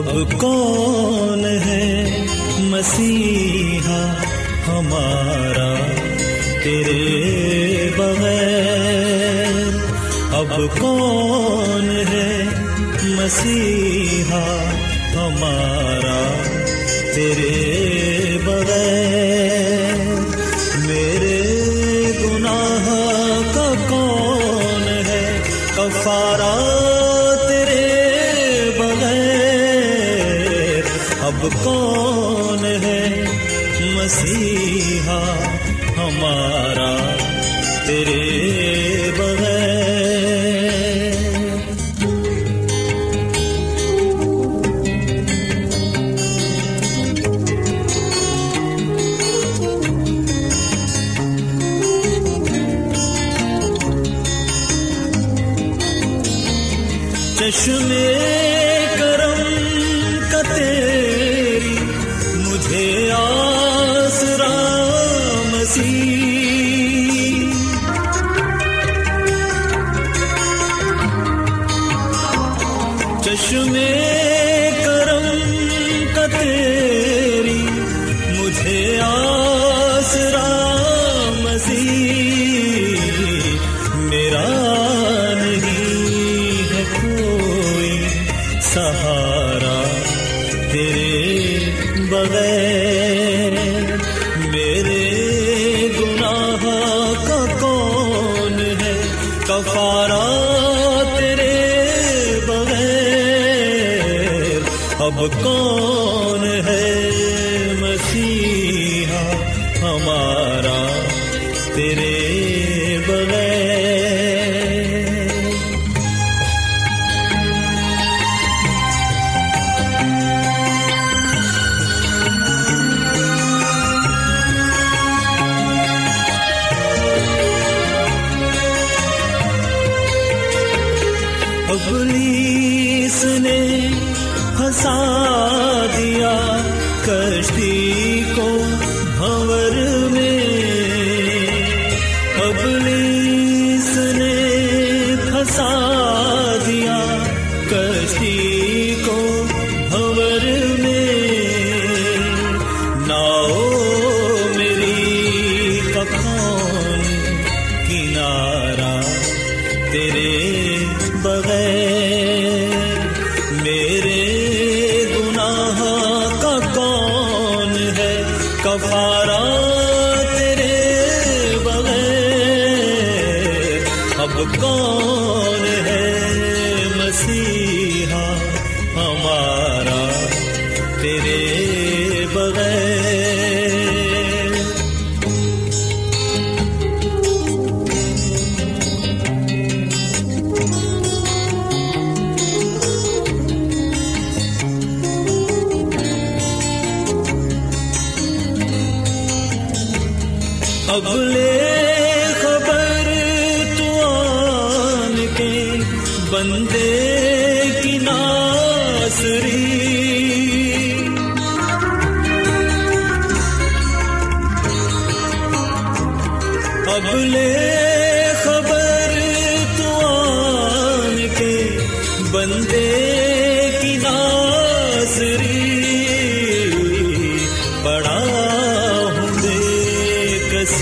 اب کون ہے مسیحا ہمارا تیرے بغیر؟ اب کون ہے مسیحا ہمارا تیرے سے چشمے مسیحا ہمارا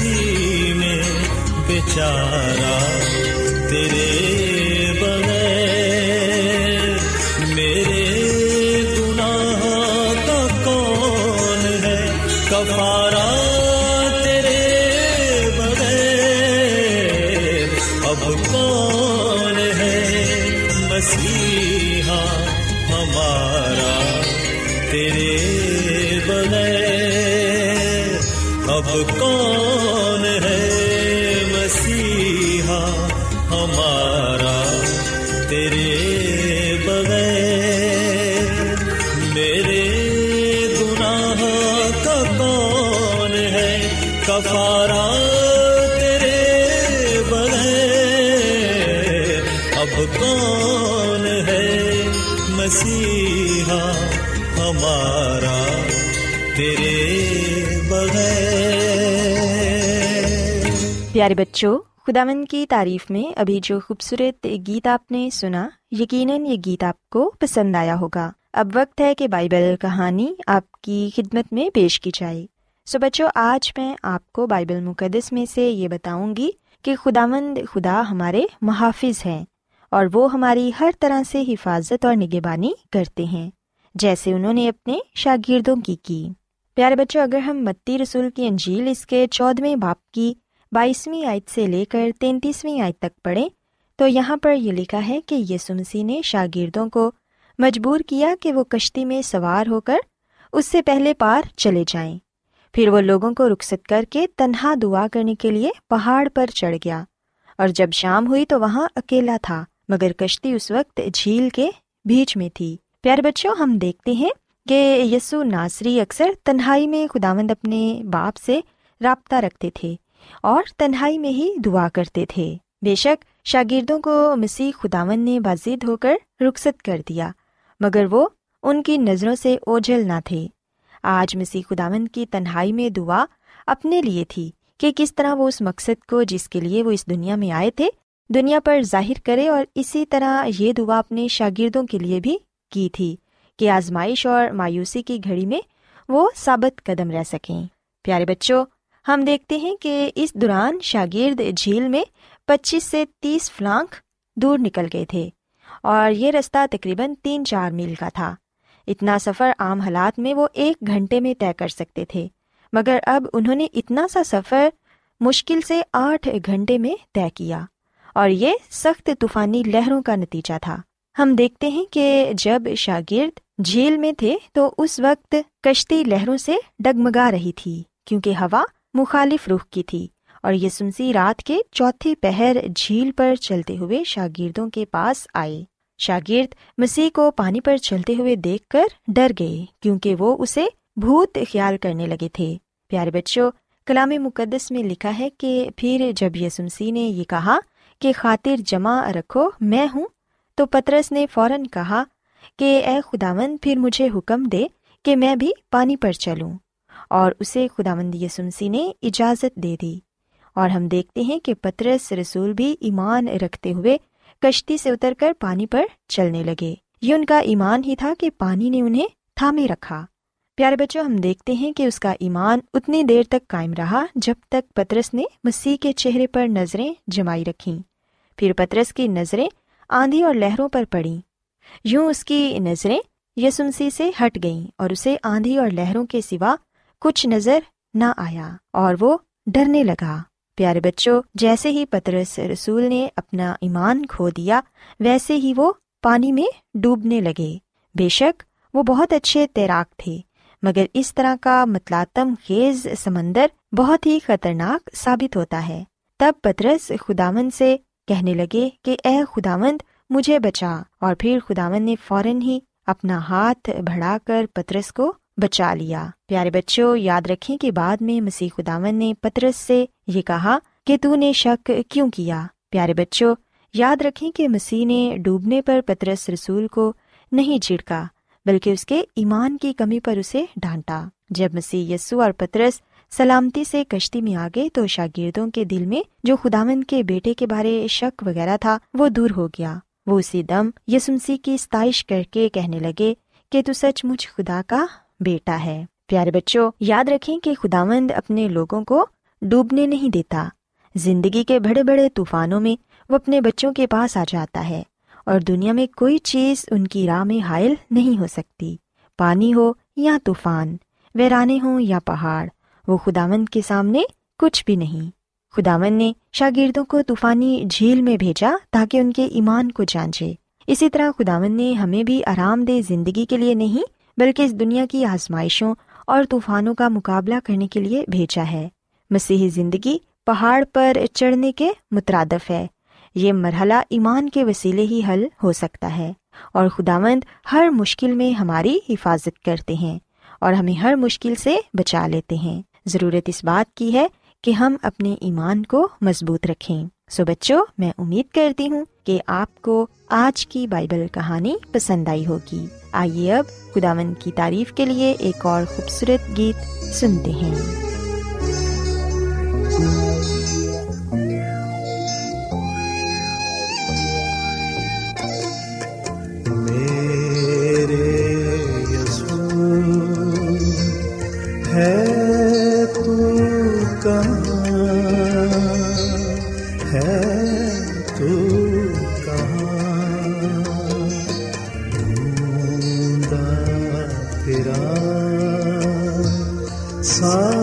میں بیچارہ تیرے ہمارا تیرے بغیر۔ پیارے بچوں خداون کی تعریف میں ابھی جو خوبصورت گیت آپ نے سنا، یقیناً یہ گیت آپ کو پسند آیا ہوگا۔ اب وقت ہے کہ بائبل کہانی آپ کی خدمت میں پیش کی جائے۔ سو بچوں، آج میں آپ کو بائبل مقدس میں سے یہ بتاؤں گی کہ خداوند خدا ہمارے محافظ ہیں اور وہ ہماری ہر طرح سے حفاظت اور نگہبانی کرتے ہیں۔ جیسے انہوں نے اپنے شاگردوں کی کی۔ پیارے بچوں، اگر ہم متی رسول کی انجیل اس کے چودھویں باپ کی بائیسویں آیت سے لے کر تینتیسویں آیت تک پڑھیں، تو یہاں پر یہ لکھا ہے کہ یسوع مسیح نے شاگردوں کو مجبور کیا کہ وہ کشتی میں سوار ہو کر اس سے پہلے پار چلے جائیں۔ پھر وہ لوگوں کو رخصت کر کے تنہا دعا کرنے کے لیے پہاڑ پر چڑھ گیا۔ اور جب شام ہوئی تو وہاں اکیلا تھا، مگر کشتی اس وقت جھیل کے بیچ میں تھی۔ پیارے بچوں ہم دیکھتے ہیں کہ یسوع ناصری اکثر تنہائی میں خداوند اپنے باپ سے رابطہ رکھتے تھے اور تنہائی میں ہی دعا کرتے تھے۔ بے شک شاگردوں کو مسیح خداون نے بازید ہو کر رخصت کر دیا، مگر وہ ان کی نظروں سے اوجھل نہ تھے۔ آج مسیح خداون کی تنہائی میں دعا اپنے لیے تھی کہ کس طرح وہ اس مقصد کو جس کے لیے وہ اس دنیا میں آئے تھے، دنیا پر ظاہر کرے اور اسی طرح یہ دعا اپنے شاگردوں کے لیے بھی کی تھی کہ آزمائش اور مایوسی کی گھڑی میں وہ ثابت قدم رہ سکیں۔ پیارے بچوں، ہم دیکھتے ہیں کہ اس دوران شاگرد جھیل میں پچیس سے تیس فلانک دور نکل گئے تھے اور یہ رستہ تقریباً تین چار میل کا تھا۔ اتنا سفر عام حالات میں وہ ایک گھنٹے میں طے کر سکتے تھے، مگر اب انہوں نے اتنا سا سفر مشکل سے آٹھ گھنٹے میں طے کیا اور یہ سخت طوفانی لہروں کا نتیجہ تھا۔ ہم دیکھتے ہیں کہ جب شاگرد جھیل میں تھے تو اس وقت کشتی لہروں سے ڈگمگا رہی تھی، کیونکہ ہوا مخالف رخ کی تھی اور یہ رات کے چوتھے پہر جھیل پر چلتے ہوئے شاگردوں کے پاس آئے۔ شاگرد مسیح کو پانی پر چلتے ہوئے دیکھ کر ڈر گئے، کیونکہ وہ اسے بھوت خیال کرنے لگے تھے۔ پیارے بچوں، کلام مقدس میں لکھا ہے کہ پھر جب یسمسی نے یہ کہا کہ خاطر جمع رکھو، میں ہوں تو پترس نے فوراً کہا کہ اے خداوند پھر مجھے حکم دے کہ میں بھی پانی پر چلوں۔ اور اسے خداوند یسمسی نے اجازت دے دی۔ اور ہم دیکھتے ہیں کہ پترس رسول بھی ایمان رکھتے ہوئے کشتی سے اتر کر پانی پر چلنے لگے۔ یہ ان کا ایمان ہی تھا کہ پانی نے انہیں تھامے رکھا۔ پیارے بچوں، ہم دیکھتے ہیں کہ اس کا ایمان اتنی دیر تک قائم رہا جب تک پترس نے مسیح کے چہرے پر نظریں جمائی رکھیں۔ پھر پترس کی نظریں آندھی اور لہروں پر پڑیں یوں اس کی نظریں یسمسی سے ہٹ گئیں اور اسے آندھی اور لہروں کے سوا کچھ نظر نہ آیا اور وہ ڈرنے لگا۔ پیارے بچوں، جیسے ہی پترس رسول نے اپنا ایمان کھو دیا، ویسے ہی وہ پانی میں ڈوبنے لگے۔ بے شک، وہ بہت اچھے تیراک تھے، مگر اس طرح کا متلاطم خیز سمندر بہت ہی خطرناک ثابت ہوتا ہے۔ تب پترس خداون سے کہنے لگے کہ اے خداوند، مجھے بچا۔ اور پھر خداون نے فوراً ہی اپنا ہاتھ بڑھا کر پترس کو بچا لیا۔ پیارے بچوں، یاد رکھیں کہ بعد میں مسیح خداون نے پترس سے یہ کہا کہ تو نے شک کیوں کیا؟ پیارے بچوں، یاد رکھیں کہ مسیح نے ڈوبنے پر پترس رسول کو نہیں جھڑکا بلکہ اس کے ایمان کی کمی پر اسے ڈانٹا۔ جب مسیح یسو اور پترس سلامتی سے کشتی میں آگے تو شاگردوں کے دل میں جو خداوند کے بیٹے کے بارے شک وغیرہ تھا، وہ دور ہو گیا۔ وہ اسی دم یسمسی کی ستائش کر کے کہنے لگے کہ تو سچ مچ خدا کا بیٹا ہے۔ پیارے بچوں، یاد رکھیں کہ خداوند اپنے لوگوں کو ڈوبنے نہیں دیتا۔ زندگی کے بڑے بڑے طوفانوں میں وہ اپنے بچوں کے پاس آ جاتا ہے اور دنیا میں کوئی چیز ان کی راہ میں حائل نہیں ہو سکتی۔ پانی ہو یا طوفان، ویرانے ہوں یا پہاڑ وہ خداوند کے سامنے کچھ بھی نہیں۔ خداون نے شاگردوں کو طوفانی جھیل میں بھیجا تاکہ ان کے ایمان کو جانچے۔ اسی طرح خداون نے ہمیں بھی آرام دہ زندگی کے لیے نہیں، بلکہ اس دنیا کی آزمائشوں اور طوفانوں کا مقابلہ کرنے کے لیے بھیجا ہے۔ مسیحی زندگی پہاڑ پر چڑھنے کے مترادف ہے۔ یہ مرحلہ ایمان کے وسیلے ہی حل ہو سکتا ہے۔ اور خداوند ہر مشکل میں ہماری حفاظت کرتے ہیں اور ہمیں ہر مشکل سے بچا لیتے ہیں۔ ضرورت اس بات کی ہے کہ ہم اپنے ایمان کو مضبوط رکھیں۔ سو بچوں، میں امید کرتی ہوں کہ آپ کو آج کی بائبل کہانی پسند آئی ہوگی۔ آئیے اب خداون کی تعریف کے لیے ایک اور خوبصورت گیت سنتے ہیں۔ جیسے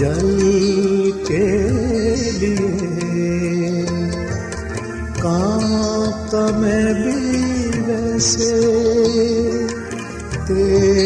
جل کے لیے۔ کانتا میں بھی ویسے تیرے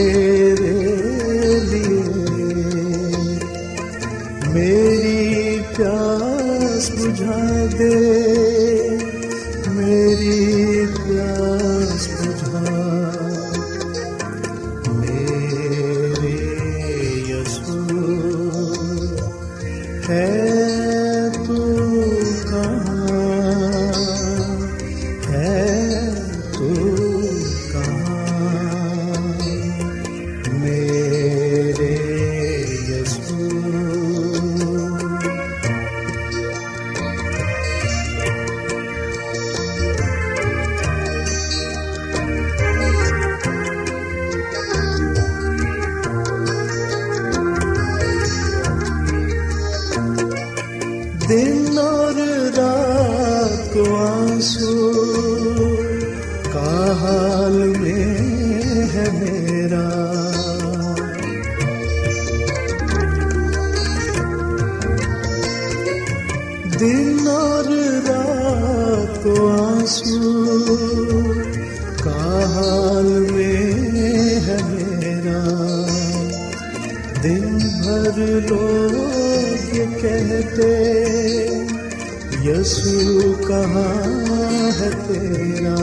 یسو کہاں ہے تیرا؟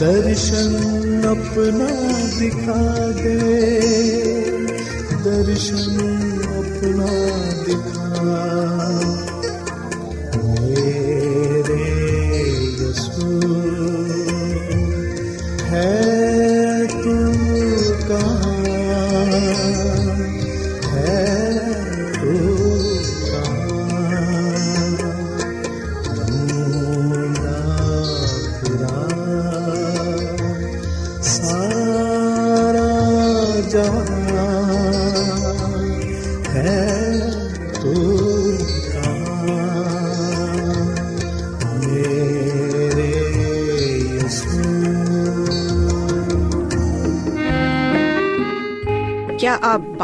درشن اپنا دکھا دے۔ درشن اپنا دکھا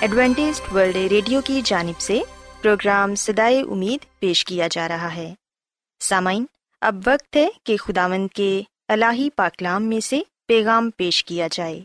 Adventist World Radio کی جانب سے پروگرام سدائے امید پیش کیا جا رہا ہے۔ سامعین، اب وقت ہے کہ خداوند کے الہی پاکلام میں سے پیغام پیش کیا جائے۔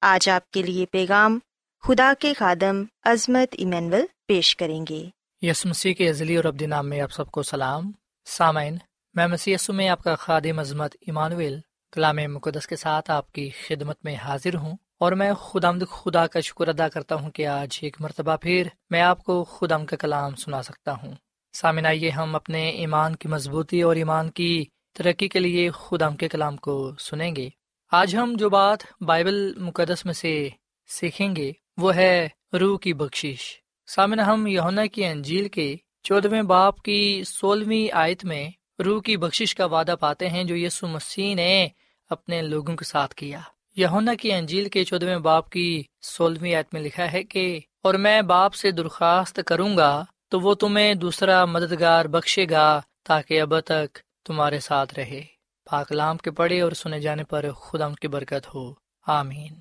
آج آپ کے لیے پیغام خدا کے خادم عظمت ایمینول پیش کریں گے۔ یس مسیح کے عزلی اور ابدی نام میں آپ سب کو سلام۔ سامعین، میں مسی میں آپ کا خادم عظمت ایمانویل کلام مقدس کے ساتھ آپ کی خدمت میں حاضر ہوں۔ اور میں خدا خدا کا شکر ادا کرتا ہوں کہ آج ایک مرتبہ پھر میں آپ کو خدم کا کلام سنا سکتا ہوں۔ سامن آئیے ہم اپنے ایمان کی مضبوطی اور ایمان کی ترقی کے لیے خدم کے کلام کو سنیں گے۔ آج ہم جو بات بائبل مقدس میں سے سیکھیں گے وہ ہے روح کی بخشش۔ سامن ہم یونا کی انجیل کے چودہویں باپ کی سولہویں آیت میں روح کی بخشش کا وعدہ پاتے ہیں جو یسو مسیح نے اپنے لوگوں کے ساتھ کیا۔ یونا کی انجیل کے چودہویں باپ کی سولہویں آیت میں لکھا ہے کہ، اور میں باپ سے درخواست کروں گا تو وہ تمہیں دوسرا مددگار بخشے گا تاکہ اب تک تمہارے ساتھ رہے۔ پاکلام کے پڑھے اور سنے جانے پر خدا کی برکت ہو۔ آمین۔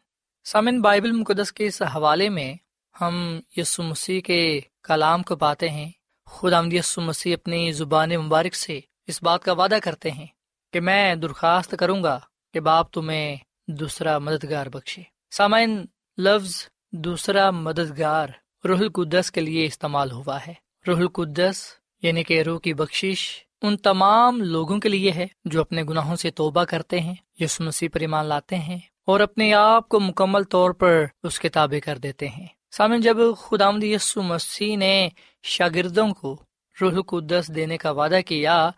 سامن بائبل مقدس کے اس حوالے میں ہم یسو مسیح کے کلام کو پاتے ہیں۔ خدا یسو مسیح اپنی زبان مبارک سے اس بات کا وعدہ کرتے ہیں کہ میں درخواست کروں گا کہ باپ تمہیں دوسرا مددگار بخشے۔ سامعین، لفظ دوسرا مددگار روح القدس کے لیے استعمال ہوا ہے۔ روح القدس یعنی کہ روح کی بخشش ان تمام لوگوں کے لیے ہے جو اپنے گناہوں سے توبہ کرتے ہیں یس مسیح پر ایمان لاتے ہیں اور اپنے آپ کو مکمل طور پر اس کے تابع کر دیتے ہیں۔ سامن جب خدا یسو مسیح نے شاگردوں کو روح القدس دینے کا وعدہ کیا،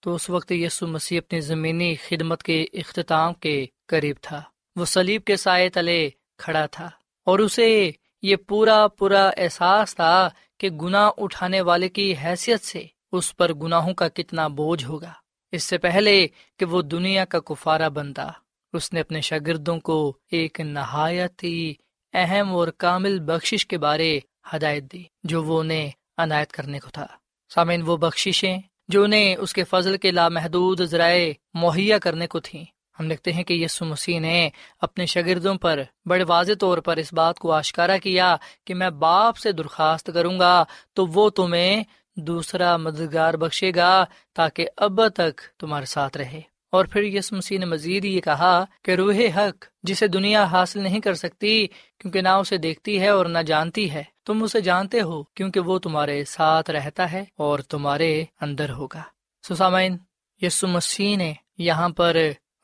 تو اس وقت یسو مسیح اپنی زمینی خدمت کے اختتام کے قریب تھا۔ وہ سلیب کے سائے تلے کھڑا تھا اور اسے یہ پورا پورا احساس تھا کہ گناہ اٹھانے والے کی حیثیت سے اس پر گناہوں کا کتنا بوجھ ہوگا۔ اس سے پہلے کہ وہ دنیا کا کفارہ بنتا، اس نے اپنے شاگردوں کو ایک نہایت ہی اہم اور کامل بخشش کے بارے ہدایت دی، جو وہ انہیں عنایت کرنے کو تھا۔ سامعین، وہ بخششیں جو انہیں اس کے فضل کے لامحدود ذرائع مہیا کرنے کو تھیں۔ ہم لکھتے ہیں کہ یسو مسیح نے اپنے شاگردوں پر بڑے واضح طور پر اس بات کو آشکارا کیا کہ میں باپ سے درخواست کروں گا تو وہ تمہیں دوسرا مددگار بخشے گا تاکہ اب تک تمہارے ساتھ رہے۔ اور پھر یس مسیح نے مزید یہ کہا کہ روح حق جسے دنیا حاصل نہیں کر سکتی کیونکہ نہ اسے دیکھتی ہے اور نہ جانتی ہے، تم اسے جانتے ہو کیونکہ وہ تمہارے ساتھ رہتا ہے اور تمہارے اندر ہوگا۔ سسامین یسو مسیح نے یہاں پر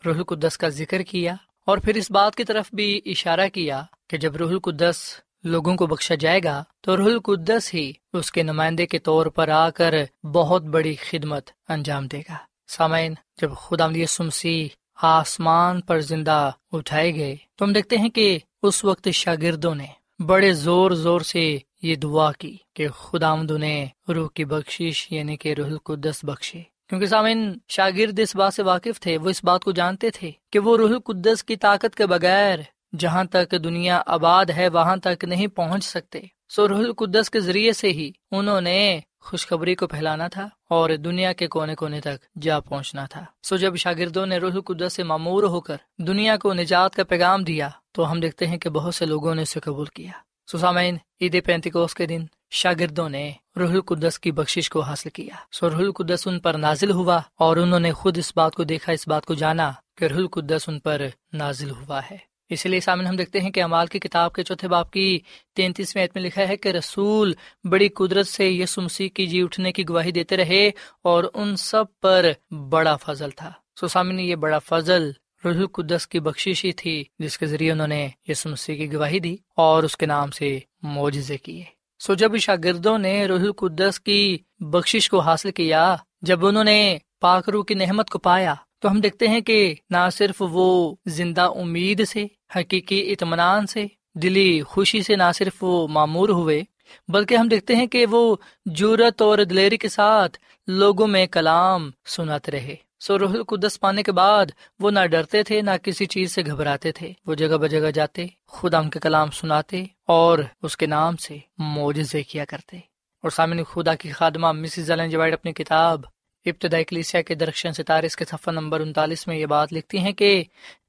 روح القدس کا ذکر کیا اور پھر اس بات کی طرف بھی اشارہ کیا کہ جب روح القدس لوگوں کو بخشا جائے گا تو روح القدس ہی اس کے نمائندے کے طور پر آ کر بہت بڑی خدمت انجام دے گا۔ سامعین، جب خدا سمسی آسمان پر زندہ اٹھائے گئے، تو ہم دیکھتے ہیں کہ اس وقت شاگردوں نے بڑے زور زور سے یہ دعا کی کہ خدا نے روح کی بخشش یعنی کہ روح القدس بخشے۔ کیونکہ سامعین، شاگرد اس بات سے واقف تھے، وہ اس بات کو جانتے تھے کہ وہ روح القدس کی طاقت کے بغیر جہاں تک دنیا آباد ہے، وہاں تک نہیں پہنچ سکتے۔ سو روح القدس کے ذریعے سے ہی انہوں نے خوشخبری کو پھیلانا تھا اور دنیا کے کونے کونے تک جا پہنچنا تھا۔ سو جب شاگردوں نے روح القدس سے معمور ہو کر دنیا کو نجات کا پیغام دیا، تو ہم دیکھتے ہیں کہ بہت سے لوگوں نے اسے قبول کیا۔ سسامین عید پینتکوس کے دن شاگردوں نے روح القدس کی بخشش کو حاصل کیا۔ سو روح القدس ان پر نازل ہوا اور انہوں نے خود اس بات کو دیکھا، اس بات کو جانا کہ روح القدس ان پر نازل ہوا ہے۔ اسی لیے سامنے ہم دیکھتے ہیں کہ امال کی کتاب کے چوتھے باپ کی تینتیسویں عید میں لکھا ہے کہ رسول بڑی قدرت سے یسو مسیح کی جی اٹھنے کی گواہی دیتے رہے اور ان سب پر بڑا فضل تھا۔ سو سامنے یہ بڑا فضل روح القدس کی بخشش ہی تھی، جس کے ذریعے انہوں نے یسو مسیح کی گواہی دی اور اس کے نام سے معجزے کیے۔ سو جب شاگردوں نے روح القدس کی بخشش کو حاصل کیا، جب انہوں نے پاکرو کی نحمت کو پایا، تو ہم دیکھتے ہیں کہ نہ صرف وہ زندہ امید سے، حقیقی اطمینان سے، دلی خوشی سے نہ صرف وہ معمور ہوئے، بلکہ ہم دیکھتے ہیں کہ وہ جورت اور دلیری کے ساتھ لوگوں میں کلام سناتے رہے۔ سو روح القدس پانے کے بعد وہ نہ ڈرتے تھے، نہ کسی چیز سے گھبراتے تھے۔ وہ جگہ بجگہ جاتے، خدا ان کے کلام سناتے اور اس کے نام سے معجزے کیا کرتے۔ اور سامنے خدا کی خادمہ مسز جوائڈ جی اپنی کتاب ابتدائی کلیسیا کے درخشن ستارے اس کے صفحہ نمبر انتالیس میں یہ بات لکھتی ہیں کہ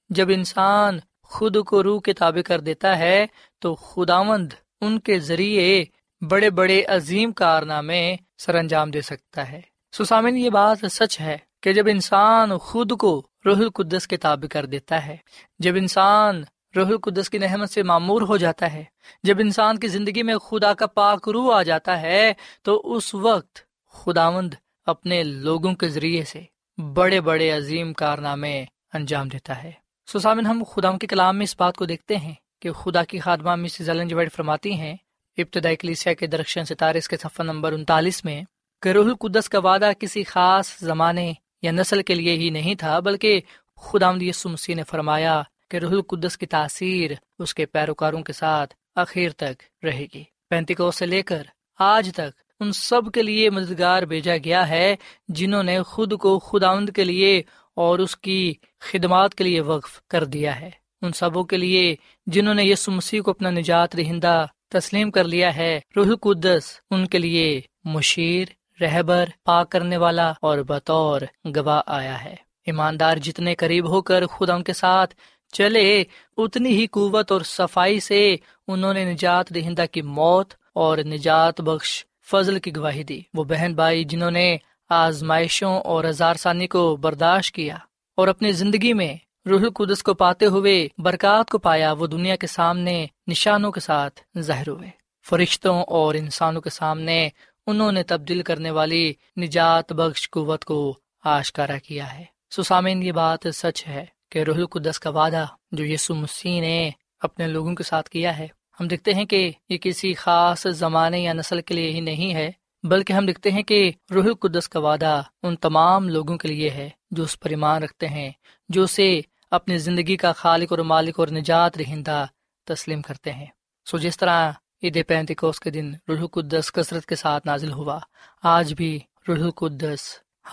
جب انسان خود کو روح کے تابع کر دیتا ہے تو خداوند ان کے ذریعے بڑے بڑے عظیم کارنامے سر انجام دے سکتا ہے۔ سسامن یہ بات سچ ہے۔ کہ جب انسان خود کو روح القدس کے تابع کر دیتا ہے، جب انسان روح القدس کی نحمت سے معمور ہو جاتا ہے، جب انسان کی زندگی میں خدا کا پاک روح آ جاتا ہے، تو اس وقت خداوند اپنے لوگوں کے ذریعے سے بڑے بڑے عظیم کارنامے انجام دیتا ہے۔ سسامن ہم خدا کے کلام میں اس بات کو دیکھتے ہیں کہ خدا کی خادمہ مسز النجوائڈ فرماتی ہیں، ابتدائی کلیسیا کے درخشن ستارے اس کے صفحہ نمبر انتالیس میں، کہ روح القدس کا وعدہ کسی خاص زمانے یا نسل کے لیے ہی نہیں تھا، بلکہ خدا مسیح نے فرمایا کہ روح القدس کی تاثیر اس کے پیروکاروں کے ساتھ اخیر تک رہے گی۔ پینتیکو سے لے کر آج تک ان سب کے لیے مددگار بھیجا گیا ہے جنہوں نے خود کو خداوند کے لیے اور اس کی خدمات کے لیے وقف کر دیا ہے۔ ان سبوں کے لیے جنہوں نے یسو مسیح کو اپنا نجات رہندہ تسلیم کر لیا ہے، روح القدس ان کے لیے مشیر رہبر پاک کرنے والا اور بطور گواہ آیا ہے۔ ایماندار جتنے قریب ہو کر خدا ان کے ساتھ چلے، اتنی ہی قوت اور صفائی سے انہوں نے نجات دہندہ کی موت اور نجات بخش فضل کی گواہی دی۔ وہ بہن بھائی جنہوں نے آزمائشوں اور ہزار ثانی کو برداشت کیا اور اپنی زندگی میں روح القدس کو پاتے ہوئے برکات کو پایا، وہ دنیا کے سامنے نشانوں کے ساتھ ظاہر ہوئے۔ فرشتوں اور انسانوں کے سامنے انہوں نے تبدیل کرنے والی نجات بخش قوت کو آشکارا کیا ہے۔ سسامین یہ بات سچ ہے کہ روح القدس کا وعدہ جو یسو مسیح نے اپنے لوگوں کے ساتھ کیا ہے، ہم دیکھتے ہیں کہ یہ کسی خاص زمانے یا نسل کے لیے ہی نہیں ہے، بلکہ ہم دیکھتے ہیں کہ روح القدس کا وعدہ ان تمام لوگوں کے لیے ہے جو اس پر ایمان رکھتے ہیں، جو اسے اپنی زندگی کا خالق اور مالک اور نجات رہندہ تسلیم کرتے ہیں۔ سو جس طرح عید پینتکوس کے دن روح القدس کثرت کے ساتھ نازل ہوا۔ آج بھی روح القدس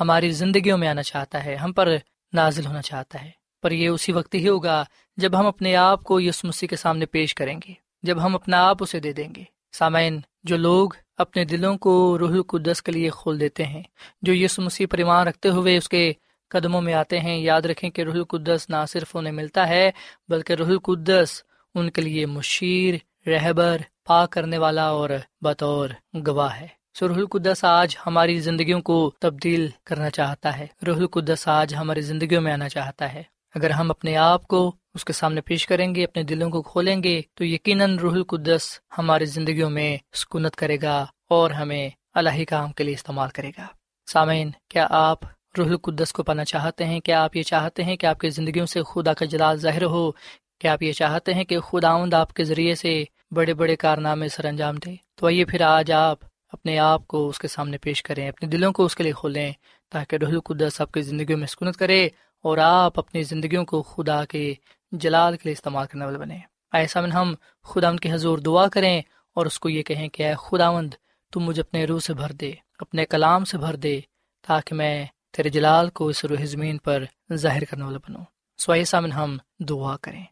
ہماری زندگیوں میں آنا چاہتا ہے، ہم پر نازل ہونا چاہتا ہے۔ پر یہ اسی وقت ہی ہوگا جب ہم اپنے آپ کو یس مسیح کے سامنے پیش کریں گے، جب ہم اپنا آپ اسے دے دیں گے۔ سامعین، جو لوگ اپنے دلوں کو روح القدس کے لیے کھول دیتے ہیں، جو یس مسیح پریمان رکھتے ہوئے اس کے قدموں میں آتے ہیں، یاد رکھیں کہ روح القدس نہ صرف انہیں ملتا ہے، بلکہ روح القدس ان کے لیے مشیر، رہبر پا کرنے والا اور بطور گواہ ہے۔ سو روح القدس آج ہماری زندگیوں کو تبدیل کرنا چاہتا ہے۔ روح القدس آج ہماری زندگیوں میں آنا چاہتا ہے۔ اگر ہم اپنے آپ کو اس کے سامنے پیش کریں گے، اپنے دلوں کو کھولیں گے، تو یقیناً روح القدس ہماری زندگیوں میں سکونت کرے گا اور ہمیں الہی کام کے لیے استعمال کرے گا۔ سامعین، کیا آپ روح القدس کو پانا چاہتے ہیں؟ کیا آپ یہ چاہتے ہیں کہ آپ کی زندگیوں سے خدا کا جلال ظاہر ہو؟ کیا آپ یہ چاہتے ہیں کہ خدا آپ کے ذریعے سے بڑے بڑے کارنامے سر انجام دے تو آئیے پھر آج آپ اپنے آپ کو اس کے سامنے پیش کریں، اپنے دلوں کو اس کے لیے کھولیں تاکہ روح القدس آپ کی زندگیوں میں سکونت کرے اور آپ اپنی زندگیوں کو خدا کے جلال کے لیے استعمال کرنے والے بنے ایسا من ہم خدا ان کے حضور دعا کریں اور اس کو یہ کہیں کہ اے خداوند، تم مجھے اپنے روح سے بھر دے، اپنے کلام سے بھر دے تاکہ میں تیرے جلال کو اس روح زمین پر ظاہر کرنے والا بنوں۔ سو ایسا من ہم دعا کریں۔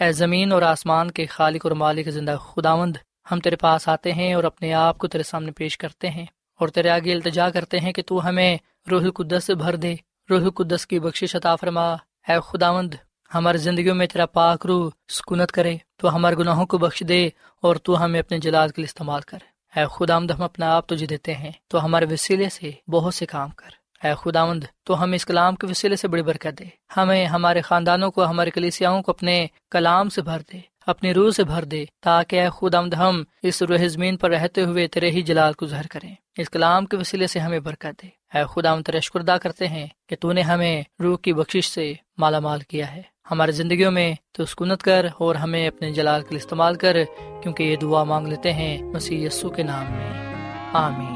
اے زمین اور آسمان کے خالق اور مالک زندہ خداوند، ہم تیرے پاس آتے ہیں اور اپنے آپ کو تیرے سامنے پیش کرتے ہیں اور تیرے آگے التجا کرتے ہیں کہ تو ہمیں روح القدس سے بھر دے۔ روح القدس کی بخش عطا فرما۔ اے خداوند، ہماری زندگیوں میں تیرا پاک روح سکونت کرے۔ تو ہمارے گناہوں کو بخش دے اور تو ہمیں اپنے جلال کے لیے استعمال کر۔ اے خداوند، ہم اپنا آپ تجھے دیتے ہیں۔ تو ہمارے وسیلے سے بہت سے کام کر۔ اے خداوند، تو ہم اس کلام کے وسیلے سے بڑی برکت دے۔ ہمیں ہمارے خاندانوں کو، ہمارے کلیسیاؤں کو اپنے کلام سے بھر دے، اپنی روح سے بھر دے، تاکہ اے خداوند، ہم اس روح زمین پر رہتے ہوئے تیرے ہی جلال کو ظہر کریں۔ اس کلام کے وسیلے سے ہمیں برکت دے۔ اے خداوند تیرے شکردہ کرتے ہیں کہ تو نے ہمیں روح کی بخشش سے مالا مال کیا ہے۔ ہماری زندگیوں میں تو سکونت کر اور ہمیں اپنے جلال کے لیے استعمال کر، کیونکہ یہ دعا مانگ لیتے ہیں مسیح یسو کے نام میں۔ آمین۔